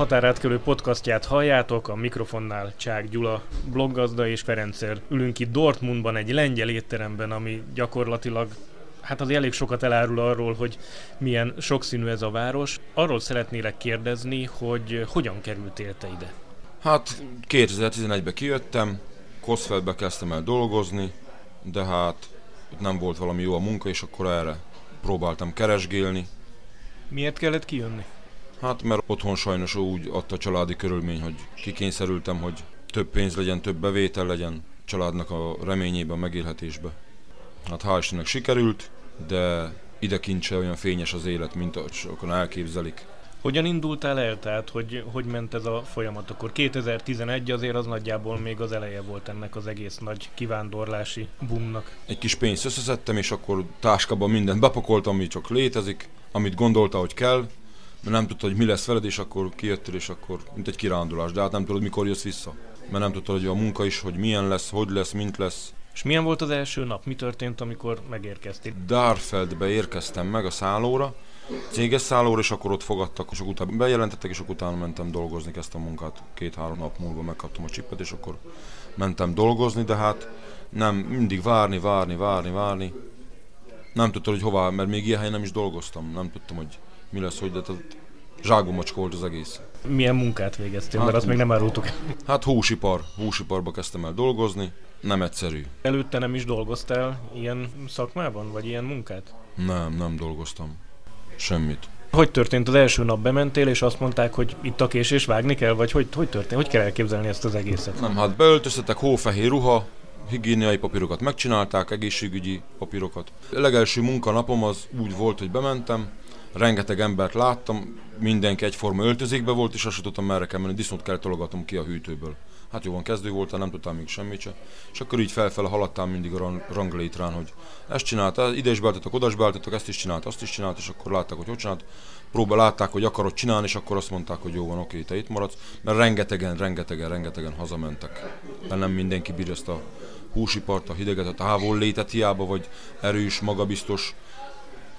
Határátkelő podcastját halljátok, a mikrofonnál Csák Gyula, bloggazda és Ferencer. Ülünk itt Dortmundban egy lengyel étteremben, ami gyakorlatilag hát az elég sokat elárul arról, hogy milyen sokszínű ez a város. Arról szeretnélek kérdezni, hogy hogyan kerültél te ide? Hát 2011-ben kijöttem, Koszfeldbe kezdtem el dolgozni, de hát nem volt valami jó a munka, és akkor erre próbáltam keresgélni. Miért kellett kijönni? Hát mert otthon sajnos úgy adta a családi körülmény, hogy kikényszerültem, hogy több pénz legyen, több bevétel legyen családnak a reményében, megélhetésbe. Hát hál' Istennek sikerült, de idekint se olyan fényes az élet, mint ahogy sokan elképzelik. Hogyan indultál el, tehát hogy, hogy ment ez a folyamat? Akkor 2011 azért az nagyjából még az eleje volt ennek az egész nagy kivándorlási boomnak. Egy kis pénzt összeszedtem, és akkor táskában mindent bepakoltam, ami csak létezik, amit gondolta, hogy kell, mert nem tudta, hogy mi lesz veled, és akkor kijöttél, és akkor mint egy kirándulás, de hát nem tudod, mikor jössz vissza. Mert nem tudtad, hogy a munka is, hogy milyen lesz, hogy lesz, mint lesz. És milyen volt az első nap? Mi történt, amikor megérkeztél? Darfeldbe érkeztem meg a szállóra, céges szállóra, és akkor ott fogadtak, és akkor utána bejelentettek, és akkor utána mentem dolgozni, kezdtem a munkát. Két-három nap múlva megkaptam a csipet, és akkor mentem dolgozni, de hát nem, mindig várni, várni, várni, várni. Nem tudtam, hogy hová, mert még ilyen helyen nem is dolgoztam. Nem tudtam, hogy mi lesz, hogy de zságomacska volt az egész. Milyen munkát végeztél, hát, mert azt még nem árultuk. Hát húsipar, húsiparba kezdtem el dolgozni, nem egyszerű. Előtte nem is dolgoztál ilyen szakmában, vagy ilyen munkát? Nem, nem dolgoztam. Semmit. Hogy történt az első nap bementél, és azt mondták, hogy itt a késés vágni kell, vagy hogy, hogy történt? Hogy kell elképzelni ezt az egészet? Nem, hát beöltöztetek hófehér ruha, higiéniai papírokat megcsinálták, egészségügyi papírokat. A legelső munkanapom az úgy volt, hogy bementem, rengeteg embert láttam, mindenki egyforma öltözékbe volt, és azt tudtam merre kell menni, disznót kell tologatom ki a hűtőből. Hát jó van, kezdő voltál, nem tudtam még semmit se. És akkor így felfele haladtam mindig a ranglétrán, hogy ezt csinálta, ide is beálltatok, oda is beálltatok, ezt is csinált, azt is csinált, és akkor látták, hogy hogy csinált. Próba látták, hogy akarod csinálni, és akkor azt mondták, hogy jó van, oké, te itt maradsz, mert rengetegen, rengetegen, rengetegen hazamentek. De nem mindenki bír ezt a húsipart, a hideget, a távol létet hiába, vagy erős, magabiztos,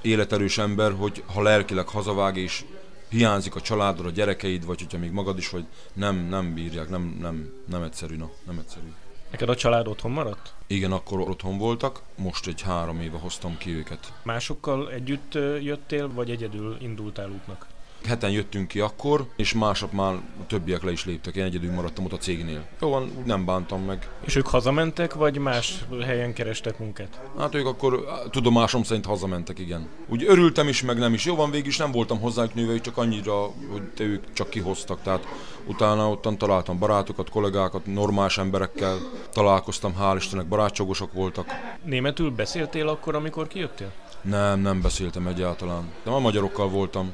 életerős ember, hogy ha lelkileg hazavág és hiányzik a családod, a gyerekeid, vagy hogyha még magad is vagy, nem, nem bírják, nem, nem, nem egyszerű, na, nem egyszerű. Neked a család otthon maradt? Igen, akkor otthon voltak, most egy három éve hoztam ki őket. Másokkal együtt jöttél, vagy egyedül indultál útnak? Heten jöttünk ki akkor, és másnap már a többiek le is léptek, én egyedül maradtam ott a cégnél. Jó van, nem bántam meg. És ők hazamentek, vagy más helyen kerestek munkát? Hát ők akkor tudomásom szerint hazamentek, igen. Úgy örültem is, meg nem is. Jó van, végig is nem voltam hozzájuk nőve, csak annyira, hogy te ők csak kihoztak. Tehát utána ottan találtam barátokat, kollégákat, normális emberekkel találkoztam, hál' Istennek barátságosok voltak. Németül beszéltél akkor, amikor kijöttél? Nem, nem beszéltem egyáltalán. De a magyarokkal voltam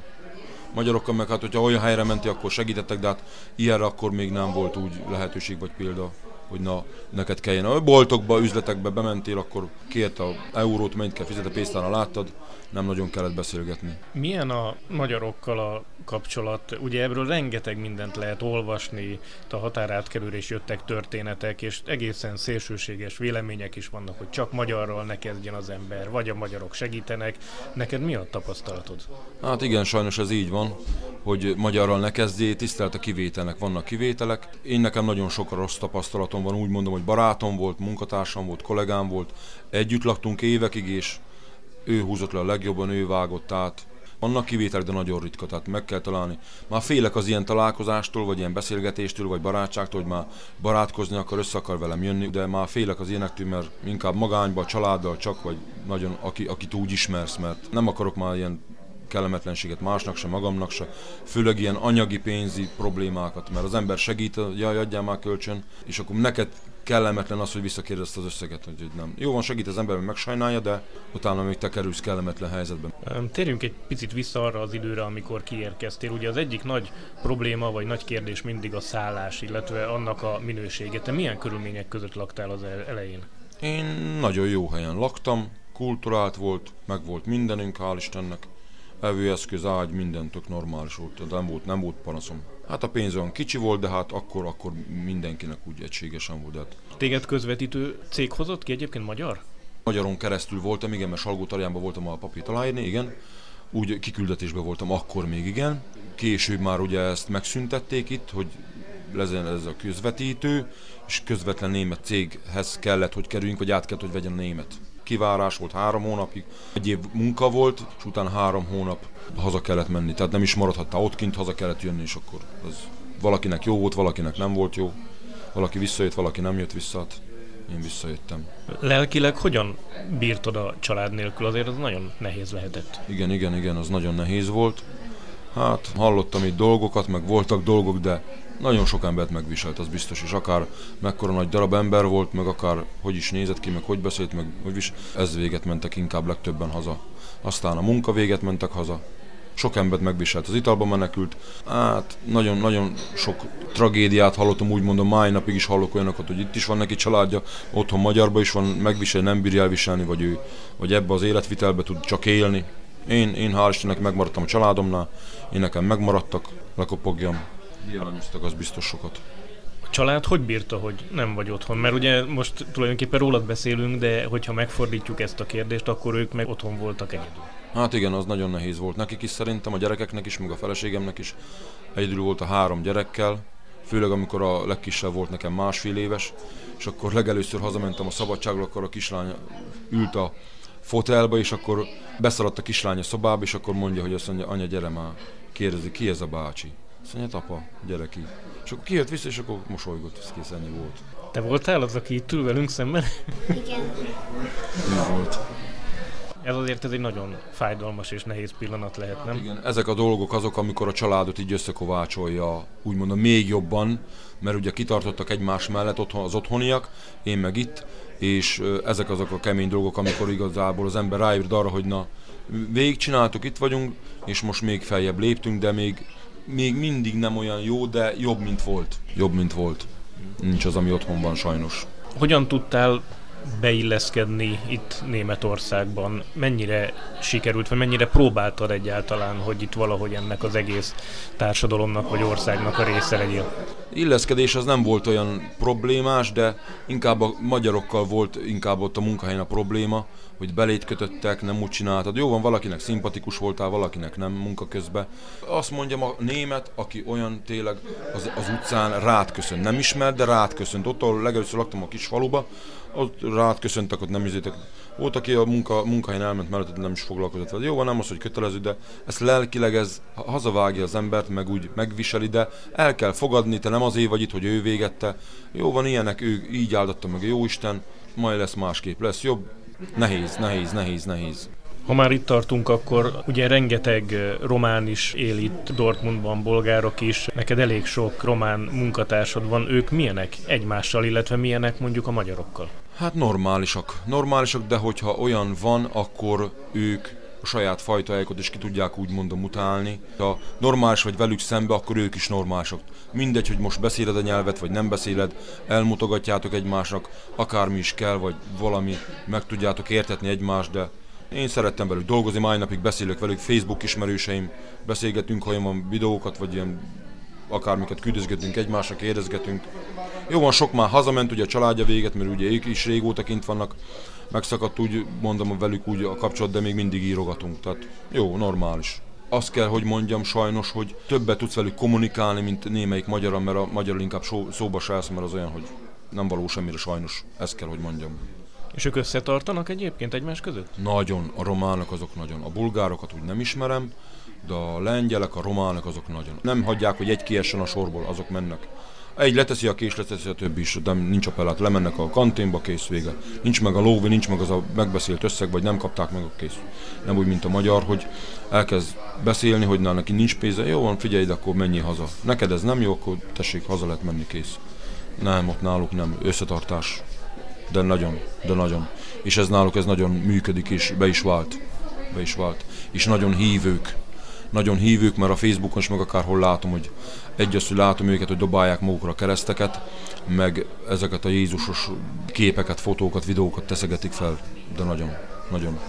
magyarokkal, meg hát hogyha olyan helyre menti, akkor segítettek, de hát ilyenre akkor még nem volt úgy lehetőség vagy példa hogy na, neked kelljen. A boltokba, üzletekbe bementél, akkor két a eurót, mennyit kell fizetni, pénztárnál láttad, nem nagyon kellett beszélgetni. Milyen a magyarokkal a kapcsolat? Ugye ebből rengeteg mindent lehet olvasni, a határátkelőre is jöttek történetek, és egészen szélsőséges vélemények is vannak, hogy csak magyarral ne kezdjen az ember, vagy a magyarok segítenek. Neked mi a tapasztalatod? Hát igen, sajnos ez így van, hogy magyarral ne kezdjél, tisztelt a kivételnek, vannak kivételek. Én nekem nagyon sok rossz tapasztalatom van, úgy mondom, hogy barátom volt, munkatársam volt, kollégám volt, együtt laktunk évekig, és ő húzott le a legjobban, ő vágott át. Vannak kivételek, de nagyon ritka, tehát meg kell találni. Már félek az ilyen találkozástól, vagy ilyen beszélgetéstől, vagy barátságtól, hogy már barátkozni akar, össze akar velem jönni, de már félek az ilyenektől, mert inkább magányba, családdal csak, vagy nagyon, aki, akit úgy ismersz, mert nem akarok már ilyen kellemetlenséget másnak se, magamnak se, főleg ilyen anyagi, pénzi problémákat, mert az ember segít, jaj, adjál már kölcsön, és akkor neked kellemetlen az, hogy visszakérdezte az összeget, hogy, hogy nem. Jó van, segít az ember, megsajnálja, de utána még te kerülsz kellemetlen helyzetben. Térjünk egy picit vissza arra az időre, amikor kiérkeztél. Ugye az egyik nagy probléma, vagy nagy kérdés mindig a szállás, illetve annak a minősége. Te milyen körülmények között laktál az elején? Én nagyon jó helyen laktam, kulturált volt, meg volt mindenünk, hál' Istennek evőeszköz, ágy, minden tök normális volt, nem volt, nem volt panaszom. Hát a pénz olyan kicsi volt, de hát akkor, akkor mindenkinek úgy egységesen volt. Hát. Téged közvetítő cég hozott ki egyébként magyar? Magyaron keresztül voltam, igen, mert Salgó voltam a papírt aláírni, igen. Úgy kiküldetésben voltam akkor még, igen. Később már ugye ezt megszüntették itt, hogy legyen ez a közvetítő, és közvetlen német céghez kellett, hogy kerüljünk, vagy át kellett, hogy vegyen a német. Kivárás volt három hónapig, egy év munka volt, és utána három hónap haza kellett menni. Tehát nem is maradhatta ott kint, haza kellett jönni, és akkor ez valakinek jó volt, valakinek nem volt jó. Valaki visszajött, valaki nem jött vissza, hát én visszajöttem. Lelkileg hogyan bírtad a család nélkül? Azért az nagyon nehéz lehetett. Igen, igen, igen, az nagyon nehéz volt. Hát hallottam itt dolgokat, meg voltak dolgok, de nagyon sok embert megviselt, az biztos, és akár mekkora nagy darab ember volt, meg akár hogy is nézett ki, meg hogy beszélt, meg hogy vis, ez véget mentek inkább legtöbben haza. Aztán a munka véget mentek haza, sok embert megviselt, az italba menekült. Hát nagyon-nagyon sok tragédiát hallottam, úgy mondom, mai napig is hallok olyanokat, hogy itt is van neki családja, otthon magyarban is van, megvisel, nem bírja elviselni, vagy ő, vagy ebbe az életvitelbe tud csak élni. Én, én hál' Istennek megmaradtam a családomnál, én nekem megmaradtak, lekopogjam. Hiányoztak az biztos sokat. A család hogy bírta, hogy nem vagy otthon? Mert ugye most tulajdonképpen rólad beszélünk, de hogyha megfordítjuk ezt a kérdést, akkor ők meg otthon voltak egyedül. Hát igen, az nagyon nehéz volt nekik is szerintem, a gyerekeknek is, meg a feleségemnek is. Egyedül volt a három gyerekkel, főleg amikor a legkisebb volt nekem másfél éves, és akkor legelőször hazamentem a szabadságról, akkor a kislány ült a fotelba, és akkor beszaladt a kislány a szobába, és akkor mondja, hogy azt mondja, anya, gyere már, kérdezi, ki ez a bácsi? Azt mondja, apa, gyere ki. És akkor kijött vissza, és akkor mosolygott, ez kész ennyi volt. Te voltál az, aki itt ül velünk szemben? Igen. Mi volt? Ez azért ez egy nagyon fájdalmas és nehéz pillanat lehet, nem? Igen, ezek a dolgok azok, amikor a családot így összekovácsolja, úgymond a még jobban, mert ugye kitartottak egymás mellett otthon, az otthoniak, én meg itt, és ezek azok a kemény dolgok, amikor igazából az ember rájött arra, hogy na, végigcsináltuk, itt vagyunk, és most még feljebb léptünk, de még, még mindig nem olyan jó, de jobb, mint volt. Jobb, mint volt. Nincs az, ami otthon van sajnos. Hogyan tudtál beilleszkedni itt Németországban? Mennyire sikerült, vagy mennyire próbáltad egyáltalán, hogy itt valahogy ennek az egész társadalomnak vagy országnak a része legyél? Illeszkedés az nem volt olyan problémás, de inkább a magyarokkal volt inkább ott a munkahelyen a probléma, hogy belét kötöttek, nem úgy csináltad. Jó van, valakinek szimpatikus voltál, valakinek nem munka közben. Azt mondjam, a német, aki olyan tényleg az, az utcán rád köszön, nem ismert, de rád köszönt. Ott, ahol legelőször laktam a kis faluba, ott rád köszöntek, ott nem izétek. Volt, aki a munka, munkahelyen elment mellett, nem is foglalkozott vele. Jó van, nem az, hogy kötelező, de ezt lelkileg ez hazavágja az embert, meg úgy megviseli, de el kell fogadni, te nem azért vagy itt, hogy ő végette. Jó van, ilyenek, ő így áldotta meg a Jóisten, majd lesz másképp, lesz jobb. Nehéz, nehéz, nehéz, nehéz. Ha már itt tartunk, akkor ugye rengeteg román is él itt Dortmundban, bolgárok is. Neked elég sok román munkatársad van. Ők milyenek egymással, illetve milyenek mondjuk a magyarokkal? Hát normálisak. Normálisak, de hogyha olyan van, akkor ők a saját fajtájukat is ki tudják úgy mondom utálni. Ha normális vagy velük szembe, akkor ők is normálisak. Mindegy, hogy most beszéled a nyelvet, vagy nem beszéled, elmutogatjátok egymásnak, akármi is kell, vagy valami, meg tudjátok értetni egymást, de én szerettem velük dolgozni, mai napig beszélek velük, Facebook ismerőseim, beszélgetünk, ha van videókat, vagy ilyen akármiket küldözgetünk egymásnak, kérdezgetünk. Jó van, sok már hazament, ugye a családja véget, mert ugye ők is régóta kint vannak, megszakadt úgy, mondom velük úgy a kapcsolat, de még mindig írogatunk, tehát jó, normális. Azt kell, hogy mondjam sajnos, hogy többet tudsz velük kommunikálni, mint némelyik magyarra, mert a magyar inkább szóba se mert az olyan, hogy nem való semmire sajnos. Ezt kell, hogy mondjam. És ők összetartanak egyébként egymás között? Nagyon, a románok azok nagyon. A bulgárokat úgy nem ismerem, de a lengyelek, a románok azok nagyon. Nem hagyják, hogy egy kiessen a sorból, azok mennek. Egy leteszi a kés, leteszi a többi is, de nincs a pelát, lemennek a kanténba, kész vége. Nincs meg a lóvé, nincs meg az a megbeszélt összeg, vagy nem kapták meg a kész. Nem úgy, mint a magyar, hogy elkezd beszélni, hogy na, neki nincs pénze, jó van, figyelj, de akkor menjél haza. Neked ez nem jó, akkor tessék, haza lehet menni, kész. Nem, ott náluk nem, összetartás. De nagyon, de nagyon. És ez náluk ez nagyon működik, és be is vált. Be is vált. És nagyon hívők nagyon hívők, mert a Facebookon is meg akárhol látom, hogy egy az, hogy látom őket, hogy dobálják magukra kereszteket, meg ezeket a Jézusos képeket, fotókat, videókat teszegetik fel, de nagyon, nagyon,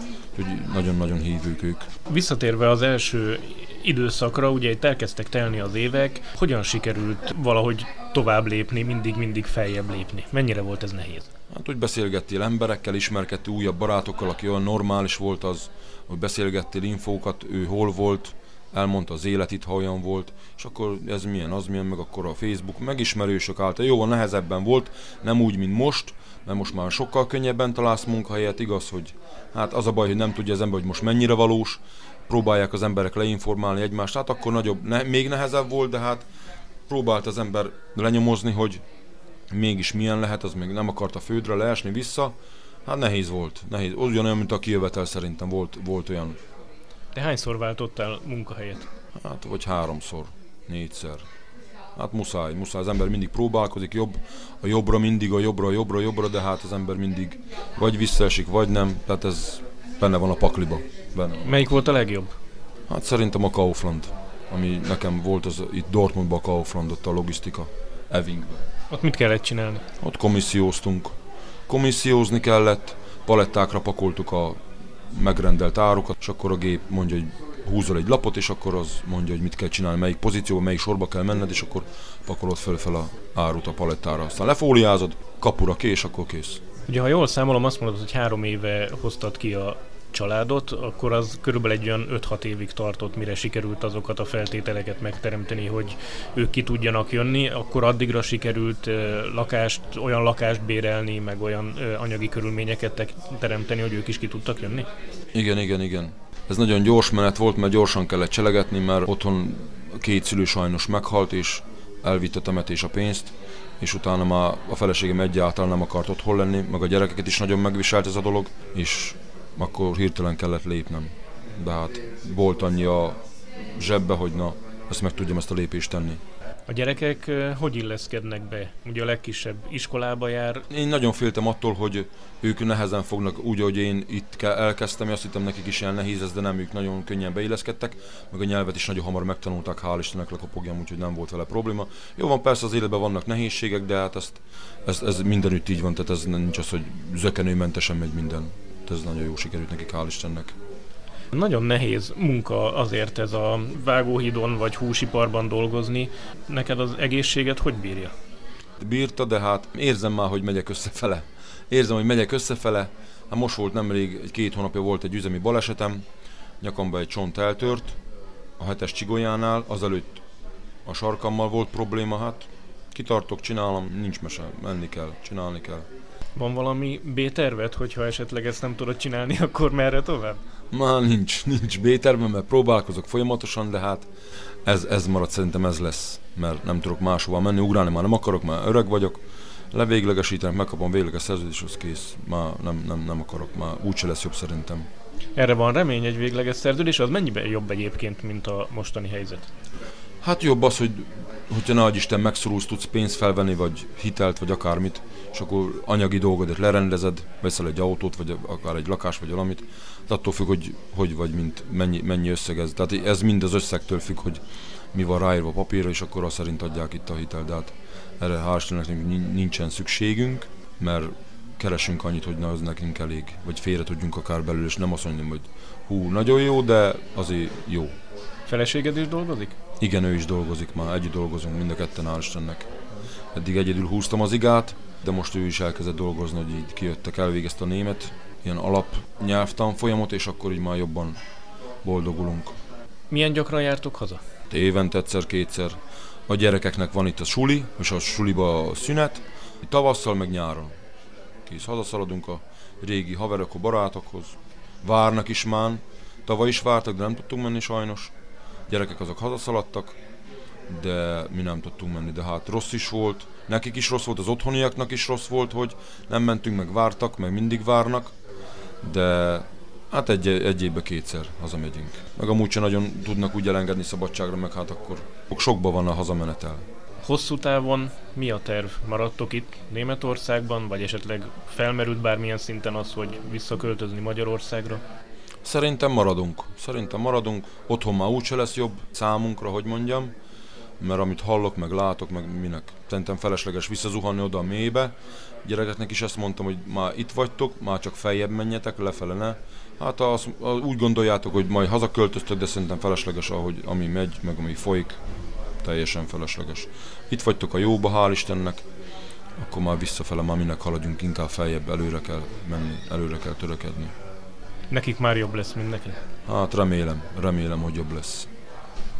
nagyon-nagyon hívők ők. Visszatérve az első időszakra, ugye itt elkezdtek telni az évek, hogyan sikerült valahogy tovább lépni, mindig-mindig feljebb lépni? Mennyire volt ez nehéz? Hát, hogy beszélgettél emberekkel, ismerkedtél újabb barátokkal, aki olyan normális volt az, hogy beszélgettél infókat, ő hol volt, elmondta az élet itt, ha olyan volt, és akkor ez milyen, az milyen, meg akkor a Facebook megismerősök által. Jó, nehezebben volt, nem úgy, mint most, mert most már sokkal könnyebben találsz munkahelyet, igaz, hogy hát az a baj, hogy nem tudja az ember, hogy most mennyire valós, próbálják az emberek leinformálni egymást, hát akkor nagyobb, ne, még nehezebb volt, de hát próbált az ember lenyomozni, hogy mégis milyen lehet, az még nem akart a földre leesni vissza, hát nehéz volt, nehéz, ugyanolyan, mint a kijövetel szerintem volt, volt olyan. Te hányszor váltottál munkahelyet? Hát, vagy háromszor, négyszer. Hát muszáj, muszáj, az ember mindig próbálkozik, jobb, a jobbra mindig, a jobbra, a jobbra, a jobbra, de hát az ember mindig vagy visszaesik, vagy nem, tehát ez benne van a pakliba. Benne van. Melyik volt a legjobb? Hát szerintem a Kaufland, ami nekem volt az itt Dortmundban a Kaufland, ott a logisztika, Evingben. Ott mit kellett csinálni? Ott komisszióztunk. Komissziózni kellett, palettákra pakoltuk a megrendelt árukat, és akkor a gép mondja, hogy húzol egy lapot, és akkor az mondja, hogy mit kell csinálni, melyik pozícióba, melyik sorba kell menned, és akkor pakolod föl fel a árut a palettára. Aztán lefóliázod, kapura ki, és akkor kész. Ugye, ha jól számolom, azt mondod, hogy három éve hoztad ki a családot, akkor az körülbelül egy olyan 5-6 évig tartott, mire sikerült azokat a feltételeket megteremteni, hogy ők ki tudjanak jönni, akkor addigra sikerült lakást, olyan lakást bérelni, meg olyan anyagi körülményeket te- teremteni, hogy ők is ki tudtak jönni? Igen, igen, igen. Ez nagyon gyors menet volt, mert gyorsan kellett cselegetni, mert otthon két szülő sajnos meghalt, és elvitte a temetés a pénzt, és utána már a feleségem egyáltalán nem akart otthon lenni, meg a gyerekeket is nagyon megviselt ez a dolog, és akkor hirtelen kellett lépnem. De hát volt annyi a zsebbe, hogy na, ezt meg tudjam ezt a lépést tenni. A gyerekek hogy illeszkednek be? Ugye a legkisebb iskolába jár, Én nagyon féltem attól, hogy ők nehezen fognak úgy, hogy én itt ke- elkezdtem, azt hittem nekik is ilyen nehéz ez, de nem, ők nagyon könnyen beilleszkedtek, meg a nyelvet is nagyon hamar megtanulták, hál' Istennek lekopogjam, úgyhogy nem volt vele probléma. Jó van, persze az életben vannak nehézségek, de hát ezt, ez, ez mindenütt így van, tehát ez nincs az, hogy zökenőmentesen megy minden. Tehát ez nagyon jó sikerült nekik, hál' Istennek. Nagyon nehéz munka azért ez a vágóhídon vagy húsiparban dolgozni. Neked az egészséget hogy bírja? bírta, de hát érzem már, hogy megyek összefele. Érzem, hogy megyek összefele. Hát most volt nemrég, egy két hónapja volt egy üzemi balesetem, nyakamba egy csont eltört, a hetes csigolyánál, azelőtt a sarkammal volt probléma, hát kitartok, csinálom, nincs mese, menni kell, csinálni kell. Van valami B-terved, hogyha esetleg ezt nem tudod csinálni, akkor merre tovább? Már nincs, nincs B-tervem, mert próbálkozok folyamatosan, de hát ez, ez marad, szerintem ez lesz, mert nem tudok máshova menni, ugrálni már nem akarok, már öreg vagyok, levéglegesítenek, megkapom végleges szerződés, az kész, már nem, nem, nem akarok, már úgyse lesz jobb szerintem. Erre van remény egy végleges szerződés, az mennyiben jobb egyébként, mint a mostani helyzet? Hát jobb az, hogy hogyha nagy Isten megszorulsz, tudsz pénzt felvenni, vagy hitelt, vagy akármit, és akkor anyagi dolgodat lerendezed, veszel egy autót, vagy akár egy lakás, vagy valamit, de attól függ, hogy hogy vagy, mint mennyi, mennyi összeg ez. Tehát ez mind az összegtől függ, hogy mi van ráírva papírra, és akkor azt szerint adják itt a hitelt. De hát erre hál' nincsen szükségünk, mert keresünk annyit, hogy na, az nekünk elég, vagy félre tudjunk akár belül, és nem azt mondjam, hogy hú, nagyon jó, de azért jó. Feleséged is dolgozik? Igen, ő is dolgozik már, együtt dolgozunk mind a ketten, hál' Istennek. Eddig egyedül húztam az igát, de most ő is elkezdett dolgozni, hogy így kijöttek, elvégezte a német, ilyen alap nyelvtan folyamot, és akkor így már jobban boldogulunk. Milyen gyakran jártok haza? Évente egyszer-kétszer. A gyerekeknek van itt a suli, és a suliba a szünet, tavasszal meg nyáron. Kész, hazaszaladunk a régi haverok, barátokhoz. Várnak is már, tavaly is vártak, de nem tudtunk menni sajnos. Gyerekek azok hazaszaladtak, de mi nem tudtunk menni, de hát rossz is volt. Nekik is rossz volt, az otthoniaknak is rossz volt, hogy nem mentünk, meg vártak, meg mindig várnak, de hát egy, egy évbe kétszer hazamegyünk. Meg amúgy sem nagyon tudnak úgy elengedni szabadságra, meg hát akkor sokba van a hazamenetel. Hosszú távon mi a terv? Maradtok itt Németországban, vagy esetleg felmerült bármilyen szinten az, hogy visszaköltözni Magyarországra? Szerintem maradunk. Szerintem maradunk. Otthon már úgyse lesz jobb számunkra, hogy mondjam, mert amit hallok, meg látok, meg minek. Szerintem felesleges visszazuhanni oda a mélybe. Gyerekeknek is ezt mondtam, hogy már itt vagytok, már csak feljebb menjetek, lefele ne. Hát az, az, úgy gondoljátok, hogy majd hazaköltöztök, de szerintem felesleges, ahogy ami megy, meg ami folyik, teljesen felesleges. Itt vagytok a jóba, hál' Istennek, akkor már visszafele, már minek haladjunk, inkább feljebb, előre kell menni, előre kell törekedni nekik már jobb lesz, mint neki. Hát remélem, remélem, hogy jobb lesz.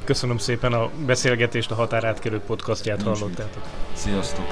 Köszönöm szépen a beszélgetést, a határátkelő podcastját Nincs hallottátok. Mit. Sziasztok!